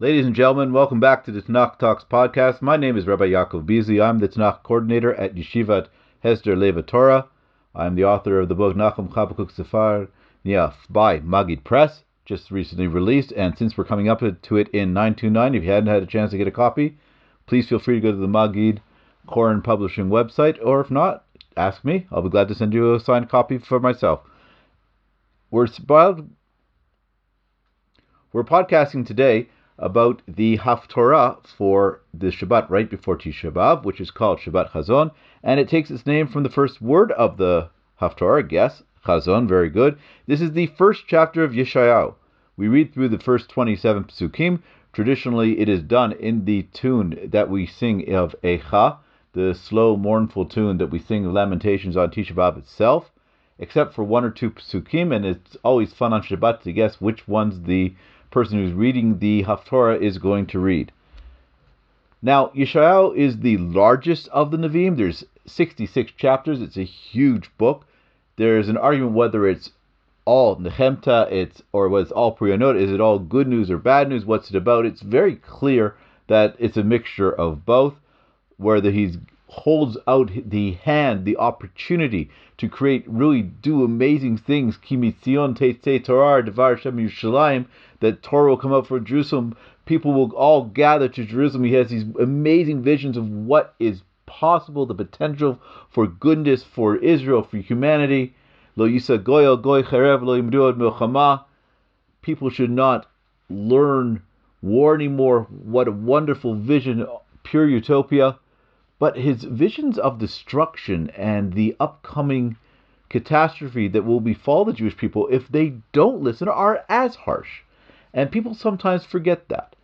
Ladies and gentlemen, welcome back to the Tanach Talks podcast. My name is Rabbi Yaakov Beasley. I'm the Tanakh coordinator at Yeshivat Hesder Lev HaTorah. I'm the author of the book Nachum Chabakuk Sefar Niaf by Maggid Press, just recently released. And since we're coming up to it in 929, if you hadn't had a chance to get a copy, please feel free to go to the Maggid Koren Publishing website, or if not, ask me. I'll be glad to send you a signed copy for myself. We're we're podcasting today about the Haftorah for the Shabbat right before Tisha B'av, which is called Shabbat Chazon, and it takes its name from the first word of the Haftorah. Guess Chazon, very good. This is the first chapter of Yeshayahu. We read through the first 27 psukim. Traditionally, it is done in the tune that we sing of Echa, the slow, mournful tune that we sing of Lamentations on Tisha B'av itself, except for one or two psukim, and it's always fun on Shabbat to guess which one's the person who's reading the Haftorah is going to read. Now, Yeshayahu is the largest of the Nevi'im. There's 66 chapters. It's a huge book. There's an argument whether it's all Nechamot, it's or was all Puraniyot. Is it all good news or bad news? What's it about? It's very clear that it's a mixture of both. Whether he holds out the hand, the opportunity to create, really do amazing things. Kimitzion Teitze Torah Devar Shem Yerushalayim that Torah will come up for Jerusalem. People will all gather to Jerusalem. He has these amazing visions of what is possible, the potential for goodness for Israel, for humanity. Lo Yisa Goy Goy Cherev Lo Milchama. People should not learn war anymore. What a wonderful vision, pure utopia. But his visions of destruction and the upcoming catastrophe that will befall the Jewish people if they don't listen are as harsh. And people sometimes forget that.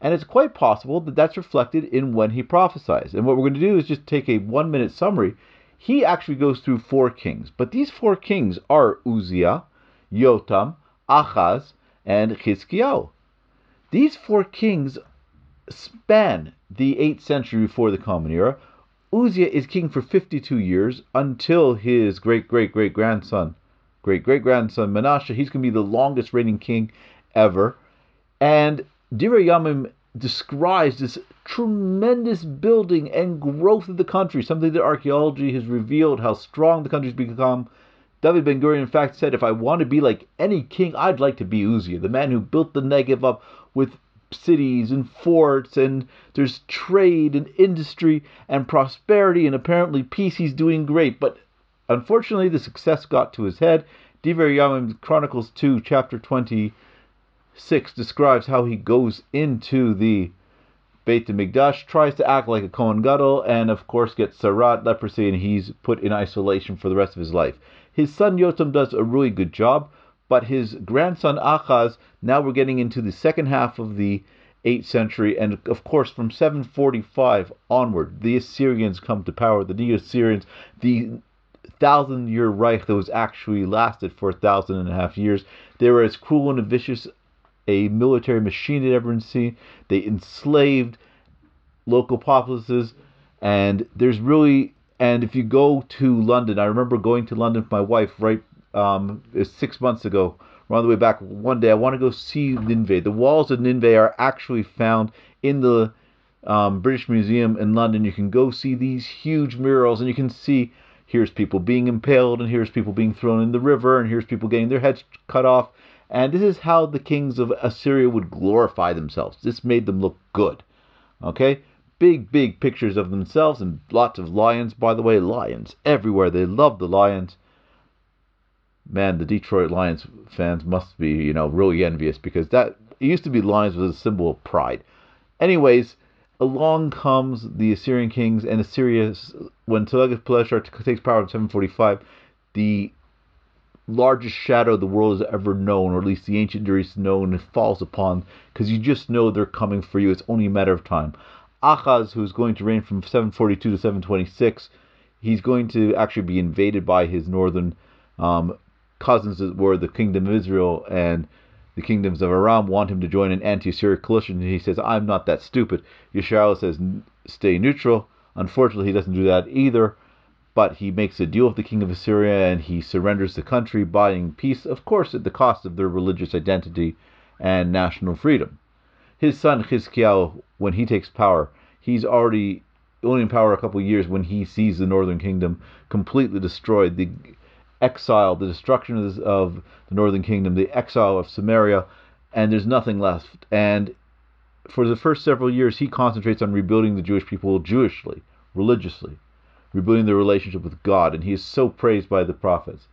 And it's quite possible that that's reflected in when he prophesies. And what we're going to do is just take a one minute summary. He actually goes through four kings, but these four kings are Uzziah, Yotam, Achaz, and Chizkiyahu. These four kings span the 8th century before the Common Era. Uzziah is king for 52 years until his great great great grandson, great great grandson Menashe. He's going to be the longest reigning king ever. And Divrei Yamim describes this tremendous building and growth of the country, something that archaeology has revealed how strong the country's become. David Ben Gurion, in fact, said, If I want to be like any king, I'd like to be Uzziah, the man who built the Negev up with cities and forts, and there's trade and industry and prosperity and apparently peace. He's doing great. But unfortunately, the success got to his head. Yamim Chronicles 2, chapter 26 describes how he goes into the Beit Mikdash, tries to act like a Kohen Gadol, and of course gets tzaraat, leprosy, and he's put in isolation for the rest of his life. His son Yotam does a really good job, but his grandson Achaz, now we're getting into the second half of the 8th century, and of course from 745 onward, the Assyrians come to power, the Neo Assyrians, the thousand year Reich that was actually lasted for a thousand and a half years. They were as cruel and vicious a military machine had ever seen. They enslaved local populaces, and there's really and if you go to London, I remember going to London with my wife right um, six months ago. We're on the way back one day. I want to go see Nineveh. The walls of Nineveh are actually found in the um, British Museum in London. You can go see these huge murals, and you can see here's people being impaled, and here's people being thrown in the river, and here's people getting their heads cut off. And this is how the kings of Assyria would glorify themselves. This made them look good. Okay? Big, big pictures of themselves and lots of lions. By the way, lions everywhere. They love the lions. Man, the Detroit Lions fans must be, you know, really envious because that used to be lions was a symbol of pride. Anyways, along comes the Assyrian kings and Assyria when Tiglath-Pileser takes power in 745. The largest shadow the world has ever known, or at least the ancient Near known, falls upon, because you just know they're coming for you. It's only a matter of time. Achaz, who's going to reign from 742 to 726, he's going to actually be invaded by his northern um, cousins, were the kingdom of Israel and the kingdoms of Aram, want him to join an anti-Assyrian coalition. And he says, "I'm not that stupid." Yeshayahu says, "Stay neutral." Unfortunately, he doesn't do that either but he makes a deal with the king of Assyria and he surrenders the country, buying peace, of course, at the cost of their religious identity and national freedom. his son Chizkiyahu, when he takes power, he's already only in power a couple of years when he sees the northern kingdom completely destroyed, the exile, the destruction of, of the northern kingdom, the exile of Samaria, and there's nothing left. And for the first several years, he concentrates on rebuilding the Jewish people Jewishly, religiously, rebuilding their relationship with God, and he is so praised by the prophets.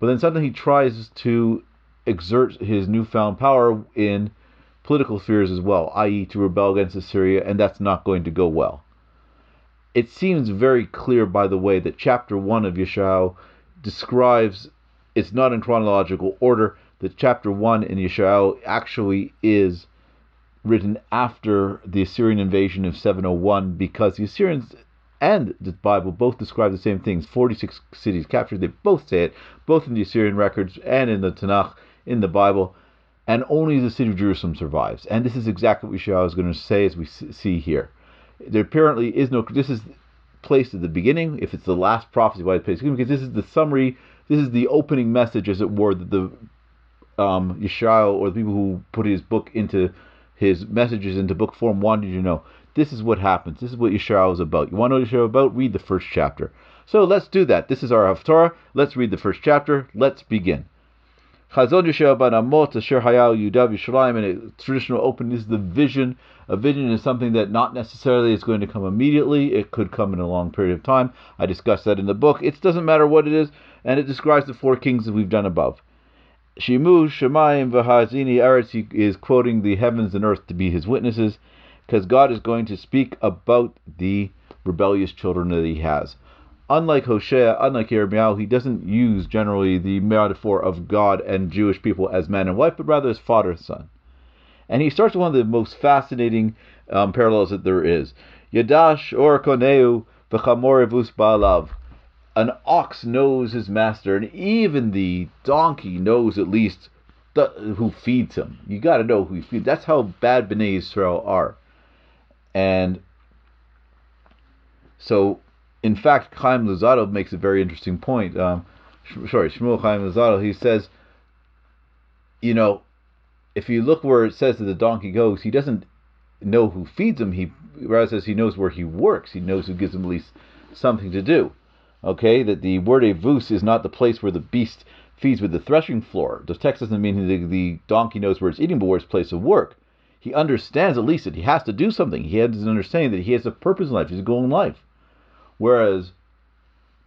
But then suddenly he tries to exert his newfound power in political spheres as well, i.e., to rebel against Assyria, and that's not going to go well. It seems very clear, by the way, that chapter 1 of Yeshayahu describes, it's not in chronological order, that chapter 1 in Yeshayahu actually is written after the Assyrian invasion of 701 because the Assyrians and the Bible both describe the same things 46 cities captured. They both say it, both in the Assyrian records and in the Tanakh, in the Bible. And only the city of Jerusalem survives. And this is exactly what Yeshaya is going to say as we see here. There apparently is no. This is placed at the beginning. If it's the last prophecy, why it's placed because this is the summary. This is the opening message, as it were, that the um, Yeshaya or the people who put his book into his messages into book form wanted you to know. This is what happens. This is what Yeshaya is about. You want to know what Yeshaya about? Read the first chapter. So let's do that. This is our Haftarah. Let's read the first chapter. Let's begin. Chazon Yeshua Amot Asher Hayal Yudav Yishalayim, and a traditional opening is the vision. A vision is something that not necessarily is going to come immediately. It could come in a long period of time. I discussed that in the book. It doesn't matter what it is, and it describes the four kings that we've done above. Shimu Shemayim V'Hazini Eretz, is quoting the heavens and earth to be his witnesses, because God is going to speak about the rebellious children that he has. Unlike Hosea, unlike Yirmiyahu, he doesn't use generally the metaphor of God and Jewish people as man and wife, but rather as father and son. And he starts with one of the most fascinating um, parallels that there is. Yadash or koneu v'chamorevus ba'alav an ox knows his master, and even the donkey knows at least the, who feeds him. You got to know who feeds. That's how bad Bnei Israel are. And so, in fact, Chaim Luzzatto makes a very interesting point. Um, sorry, Shmuel Chaim Luzzatto, he says, you know, if you look where it says that the donkey goes, he doesn't know who feeds him. He rather says he knows where he works. He knows who gives him at least something to do okay, that the word avus is not the place where the beast feeds with the threshing floor. The text doesn't mean the, the donkey knows where it's eating, but where it's place of work. He understands at least that he has to do something. He has an understanding that he has a purpose in life. He's a goal in life. Whereas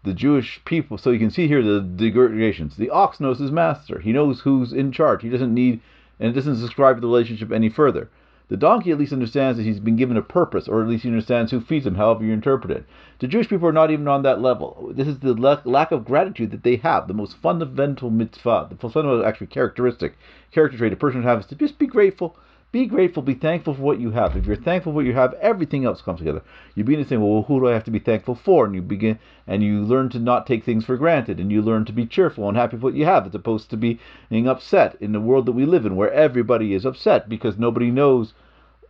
the Jewish people, so you can see here the degradations. The ox knows his master. He knows who's in charge. He doesn't need, and it doesn't describe the relationship any further. The donkey at least understands that he's been given a purpose, or at least he understands who feeds him, however you interpret it. The Jewish people are not even on that level. This is the lack of gratitude that they have. The most fundamental mitzvah, the fundamental actually characteristic, character trait a person has is to just be grateful. Be grateful, be thankful for what you have. If you're thankful for what you have, everything else comes together. You begin to say, well, who do I have to be thankful for? And you begin and you learn to not take things for granted and you learn to be cheerful and happy with what you have as opposed to be being upset in the world that we live in where everybody is upset because nobody knows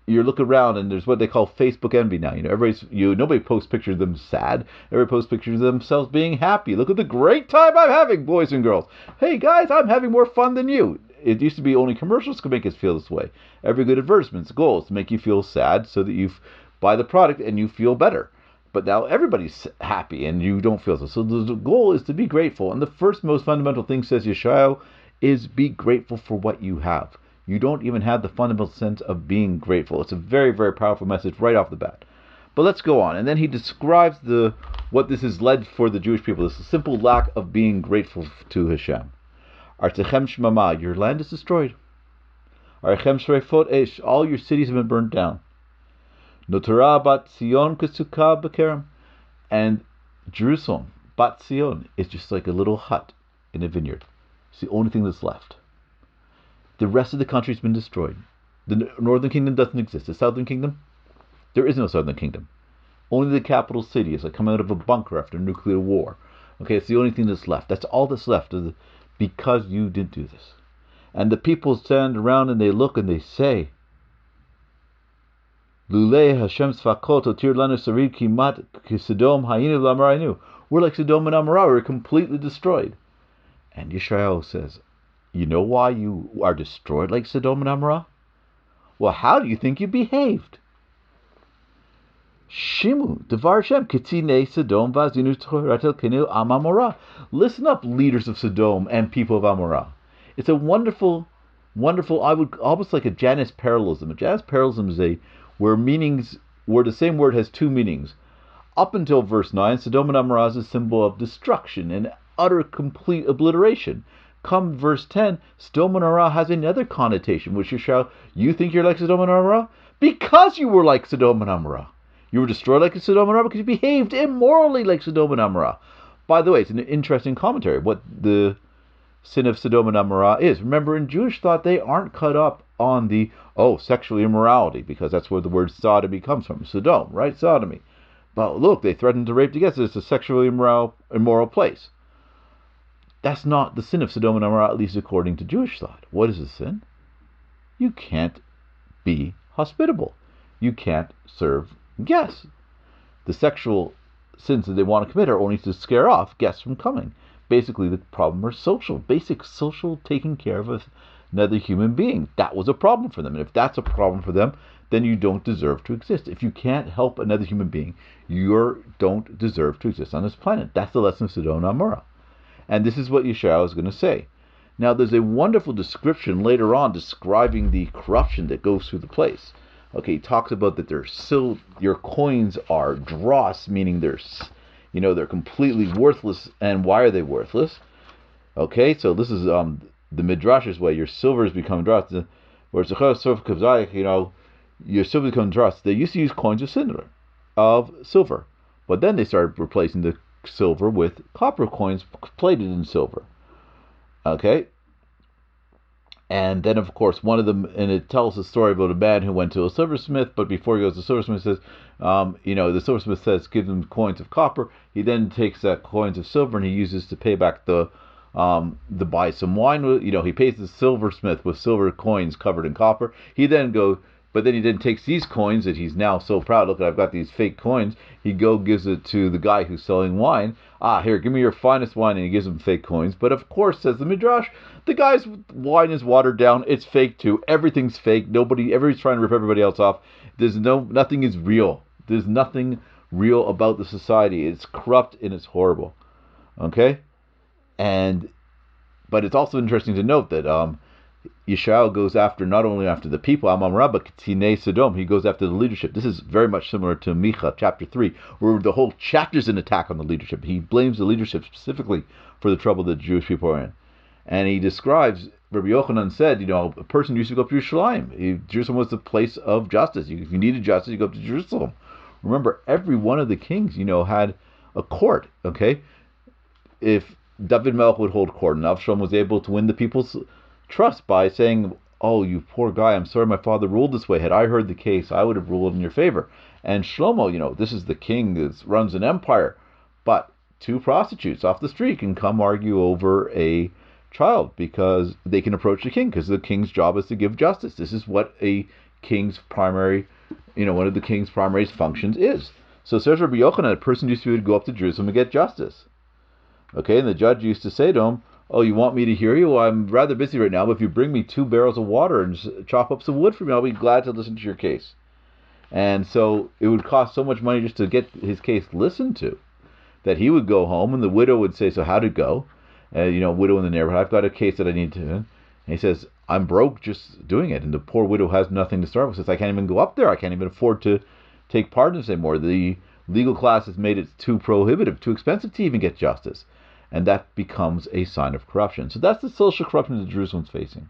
you look around and there's what they call Facebook envy now. You know, everybody's you nobody posts pictures of them sad. Everybody posts pictures of themselves being happy. Look at the great time I'm having, boys and girls. Hey guys, I'm having more fun than you. It used to be only commercials could make us feel this way. Every good advertisement's goal is to make you feel sad so that you buy the product and you feel better. But now everybody's happy and you don't feel so. So the goal is to be grateful. And the first most fundamental thing says Yeshayahu is be grateful for what you have you don't even have the fundamental sense of being grateful. It's a very, very powerful message right off the bat. But let's go on. And then he describes the what this has led for the Jewish people, this simple lack of being grateful to Hashem. Artechem Shmama, your land is destroyed. Archem Shrefot Esh, all your cities have been burned down. Notara Bat Sion. And Jerusalem, Bat Sion, is just like a little hut in a vineyard. It's the only thing that's left. The rest of the country has been destroyed. The northern kingdom doesn't exist. The southern kingdom, there is no southern kingdom. Only the capital city is like coming out of a bunker after a nuclear war. Okay, it's the only thing that's left. That's all that's left because you didn't do this. And the people stand around and they look and they say, Lule Hashem Sfakot Sarid Kimat Kisidom Hayinu. We're like Sodom and Amorah. We're completely destroyed. And Yisrael says, you know why you are destroyed like Sodom and Amorah? Well, how do you think you behaved? Shimu, Devar Shem, Kitine Sodom, Kinu Amamora. Listen up, leaders of Sodom and people of Amorah. It's a wonderful, wonderful, I would almost like a Janus parallelism. A Janus parallelism is a where meanings where the same word has two meanings. Up until verse 9, Sodom and Amorah is a symbol of destruction and utter complete obliteration. Come verse 10, Sodom and Amorah has another connotation, which is shall you think you're like Sodom and Amorah? Because you were like Sodom and Amorah. You were destroyed like Sodom and Amorah because you behaved immorally like Sodom and Amorah. By the way, it's an interesting commentary what the sin of Sodom and Amorah is. Remember, in Jewish thought, they aren't cut up on the, oh, sexual immorality, because that's where the word sodomy comes from. Sodom, right? Sodomy. But look, they threatened to rape together. It's a sexually immoral, immoral place. That's not the sin of Sodom and Amorah, at least according to Jewish thought. What is the sin? You can't be hospitable. You can't serve guests. The sexual sins that they want to commit are only to scare off guests from coming. Basically, the problem are social, basic social taking care of another human being. That was a problem for them. And if that's a problem for them, then you don't deserve to exist. If you can't help another human being, you don't deserve to exist on this planet. That's the lesson of Sodom and And this is what Yeshayahu is going to say. Now, there's a wonderful description later on describing the corruption that goes through the place. Okay, he talks about that their sil- your coins are dross, meaning they're, you know, they're completely worthless. And why are they worthless? Okay, so this is um the midrash's way. Your silvers become dross. Where it's you know, your silver becomes dross. They used to use coins of silver, of silver, but then they started replacing the silver with copper coins plated in silver. Okay, and then, of course, one of them, and it tells a story about a man who went to a silversmith, but before he goes to the silversmith, says, um, you know, the silversmith says, give him coins of copper. He then takes that coins of silver and he uses to pay back the, um, the buy some wine. You know, he pays the silversmith with silver coins covered in copper. He then goes but then he then takes these coins that he's now so proud. Look, I've got these fake coins. He go gives it to the guy who's selling wine. Ah, here, give me your finest wine, and he gives him fake coins. But of course, says the midrash, the guy's wine is watered down. It's fake too. Everything's fake. Nobody, everybody's trying to rip everybody else off. There's no, nothing is real. There's nothing real about the society. It's corrupt and it's horrible. Okay, and but it's also interesting to note that um, Yeshaya goes after not only after the people, Amamra, but Ktine Sodom. He goes after the leadership. This is very much similar to Micha, chapter 3, where the whole chapter is an attack on the leadership. He blames the leadership specifically for the trouble that the Jewish people are in. And he describes, Rabbi Yochanan said, you know, a person used to go up to Jerusalem. Jerusalem was the place of justice. If you needed justice, you go up to Jerusalem. Remember, every one of the kings, you know, had a court, okay? If David Melech would hold court, and Avshalom was able to win the people's trust by saying, Oh, you poor guy, I'm sorry my father ruled this way. Had I heard the case, I would have ruled in your favor. And Shlomo, you know, this is the king that runs an empire. But two prostitutes off the street can come argue over a child because they can approach the king because the king's job is to give justice. This is what a king's primary, you know, one of the king's primary functions is. So says Rabbi Yochanan, a person used to go up to Jerusalem and get justice. Okay, and the judge used to say to him, Oh, you want me to hear you? Well, I'm rather busy right now, but if you bring me two barrels of water and chop up some wood for me, I'll be glad to listen to your case. And so it would cost so much money just to get his case listened to that he would go home and the widow would say, So, how'd it go? You know, widow in the neighborhood, I've got a case that I need to. And he says, I'm broke just doing it. And the poor widow has nothing to start with. Says, I can't even go up there. I can't even afford to take part in this anymore. The legal class has made it too prohibitive, too expensive to even get justice and that becomes a sign of corruption. So that's the social corruption that Jerusalem's facing.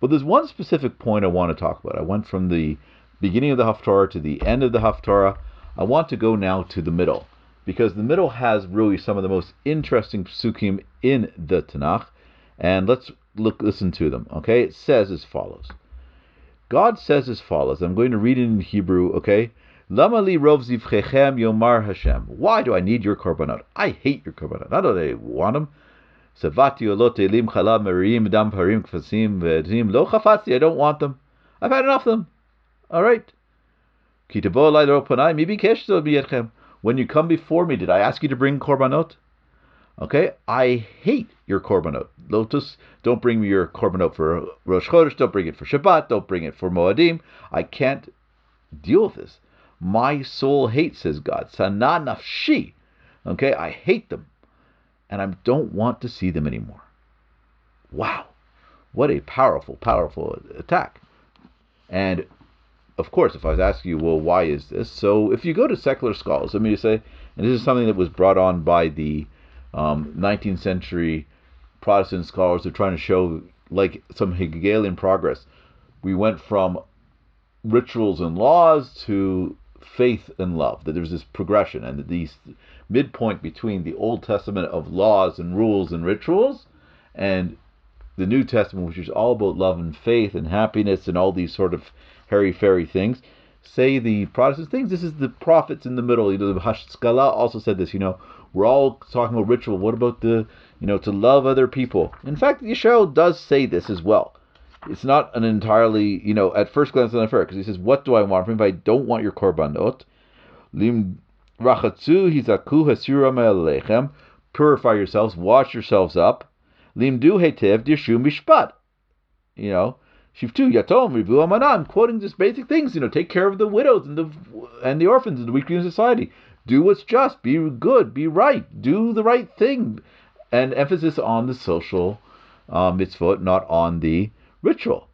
But there's one specific point I want to talk about. I went from the beginning of the Haftarah to the end of the Haftarah. I want to go now to the middle, because the middle has really some of the most interesting psukim in the Tanakh, and let's look listen to them. Okay, it says as follows. God says as follows. I'm going to read it in Hebrew. Okay, Lama li rov zivchechem yomar Hashem. Why do I need your korbanot? I hate your korbanot. Not that I want them. Savati olot elim chalav merim dam parim kfasim ve'edim lo chafatzi. I don't want them. I've had enough of them. All right. Kitabo lai lo panai mi bikesh biyetchem. When you come before me, did I ask you to bring korbanot? Okay, I hate your korbanot. Lotus, don't bring me your korbanot for Rosh Chodesh. Don't bring it for Shabbat. Don't bring it for Moadim. I can't deal with this. My soul hates, says God. Sana nafshi. Okay, I hate them, and I don't want to see them anymore. Wow, what a powerful, powerful attack. And of course, if I was asking you, well, why is this? So if you go to secular scholars, let me just say, and this is something that was brought on by the um, 19th century Protestant scholars who are trying to show like some Hegelian progress. We went from rituals and laws to faith and love, that there's this progression and these midpoint between the Old Testament of laws and rules and rituals and the New Testament, which is all about love and faith and happiness and all these sort of hairy fairy things. Say the Protestant things. This is the prophets in the middle. You know, the Haskalah also said this. You know, we're all talking about ritual. What about the, you know, to love other people? In fact, Yeshaya does say this as well. It's not an entirely, you know, at first glance unfair because he says, "What do I want from him? If I don't want your korbanot, lim rachatzu hizaku hasira me'alechem, purify yourselves, wash yourselves up, lim du hetev dirshu mishpat." You know, shiftu yatom rivu amanan, quoting just basic things. You know, take care of the widows and the and the orphans and the weak in society do what's just, be good, be right, do the right thing, and emphasis on the social uh, mitzvot, not on the ritual.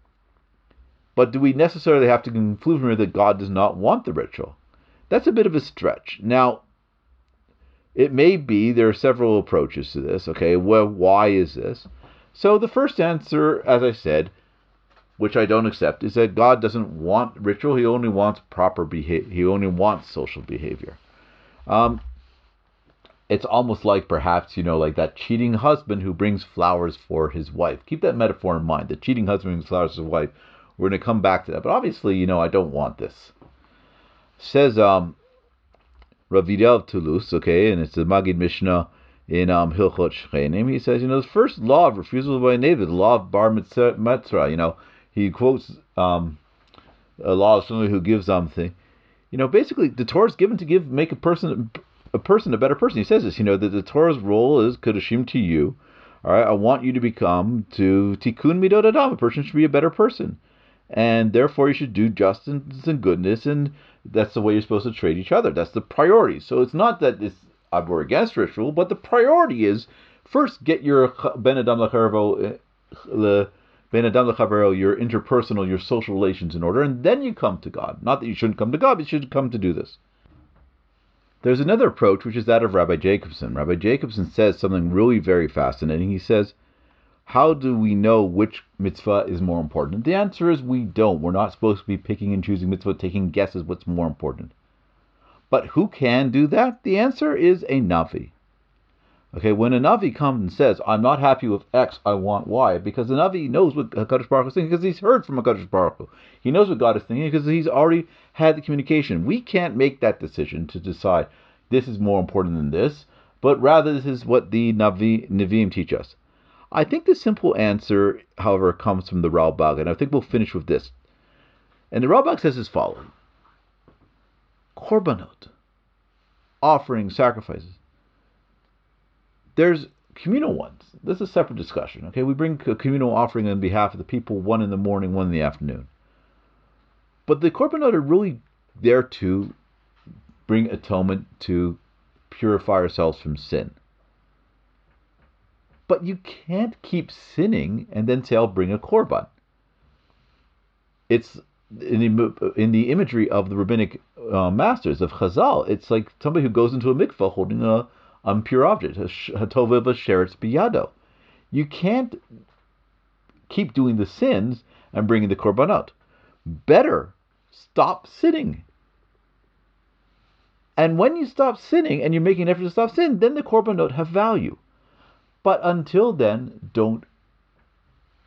But do we necessarily have to conclude from here that God does not want the ritual? That's a bit of a stretch. Now, it may be there are several approaches to this. Okay, well, why is this? So the first answer, as I said, which I don't accept, is that God doesn't want ritual. He only wants proper behavior. He only wants social behavior. Um, it's almost like perhaps, you know, like that cheating husband who brings flowers for his wife. Keep that metaphor in mind. The cheating husband brings flowers for his wife. We're going to come back to that. But obviously, you know, I don't want this. Says um, Rav Vidal Toulouse, okay, and it's the Magid Mishnah in um, Hilchot Shecheinim. He says, you know, the first law of refusal by neighbor, the law of Bar Metzra, you know, he quotes um, a law of somebody who gives something you know, basically the Torah is given to give make a person a person a better person. He says this, you know, that the Torah's role is kedoshim tihyu. All right, I want you to become to tikkun midot adam. A person should be a better person, and therefore you should do justice and goodness, and that's the way you're supposed to treat each other. That's the priority. So it's not that it's we're against ritual, but the priority is first get your ben adam eh, Ben Adam your interpersonal, your social relations in order, and then you come to God. Not that you shouldn't come to God, but you should come to do this. There's another approach, which is that of Rabbi Jacobson. Rabbi Jacobson says something really very fascinating. He says, How do we know which mitzvah is more important? The answer is we don't. We're not supposed to be picking and choosing mitzvah, taking guesses what's more important. But who can do that? The answer is a Navi. Okay, when a Navi comes and says, I'm not happy with X, I want Y, because the Navi knows what HaKadosh Baruch is thinking, because he's heard from HaKadosh Baruch. He knows what God is thinking, because he's already had the communication. We can't make that decision to decide this is more important than this, but rather this is what the Navi, Nevi'im teach us. I think the simple answer, however, comes from the Ralbag, and I think we'll finish with this. And the Ralbag says as follows Korbanot, offering sacrifices there's communal ones. This is a separate discussion. Okay, we bring a communal offering on behalf of the people, one in the morning, one in the afternoon. But the korbanot are really there to bring atonement to purify ourselves from sin. But you can't keep sinning and then say, I'll bring a korban. It's in the, in the imagery of the rabbinic uh, masters of Chazal. It's like somebody who goes into a mikvah holding a impure object. Hatova v'sheretz biyado. You can't keep doing the sins and bringing the korbanot. Better stop sinning. And when you stop sinning and you're making an effort to stop sin, then the korbanot have value. But until then, don't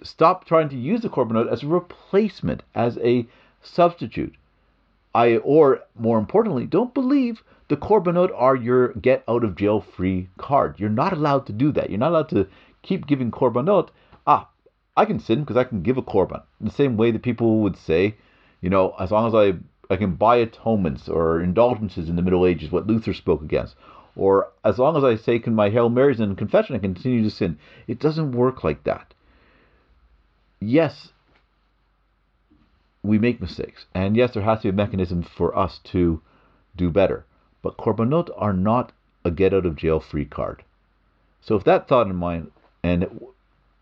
stop trying to use the korbanot as a replacement, as a substitute. I, or more importantly, don't believe the korbanot are your get out of jail free card. You're not allowed to do that. You're not allowed to keep giving korbanot. Ah, I can sin because I can give a korban. The same way that people would say, you know, as long as I I can buy atonements or indulgences in the Middle Ages, what Luther spoke against, or as long as I say can my Hail Marys and confession, I continue to sin. It doesn't work like that. Yes, we make mistakes, and yes, there has to be a mechanism for us to do better. But korbanot are not a get out of jail free card. So, if that thought in mind, and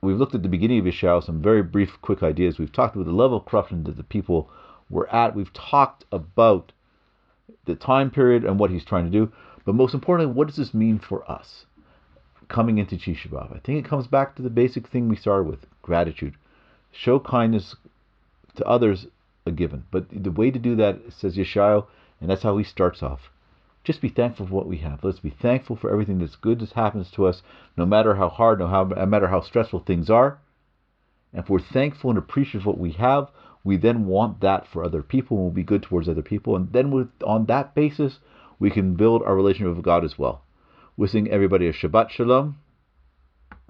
we've looked at the beginning of Yeshaya, some very brief, quick ideas. We've talked about the level of corruption that the people were at. We've talked about the time period and what he's trying to do. But most importantly, what does this mean for us coming into Tisha? I think it comes back to the basic thing we started with gratitude. Show kindness to others a given. But the way to do that, says Yeshayahu, and that's how he starts off. Just be thankful for what we have. Let's be thankful for everything that's good that happens to us, no matter how hard, no, no matter how stressful things are. And if we're thankful and appreciative of what we have, we then want that for other people and we'll be good towards other people. And then with, on that basis, we can build our relationship with God as well. Wishing everybody a Shabbat Shalom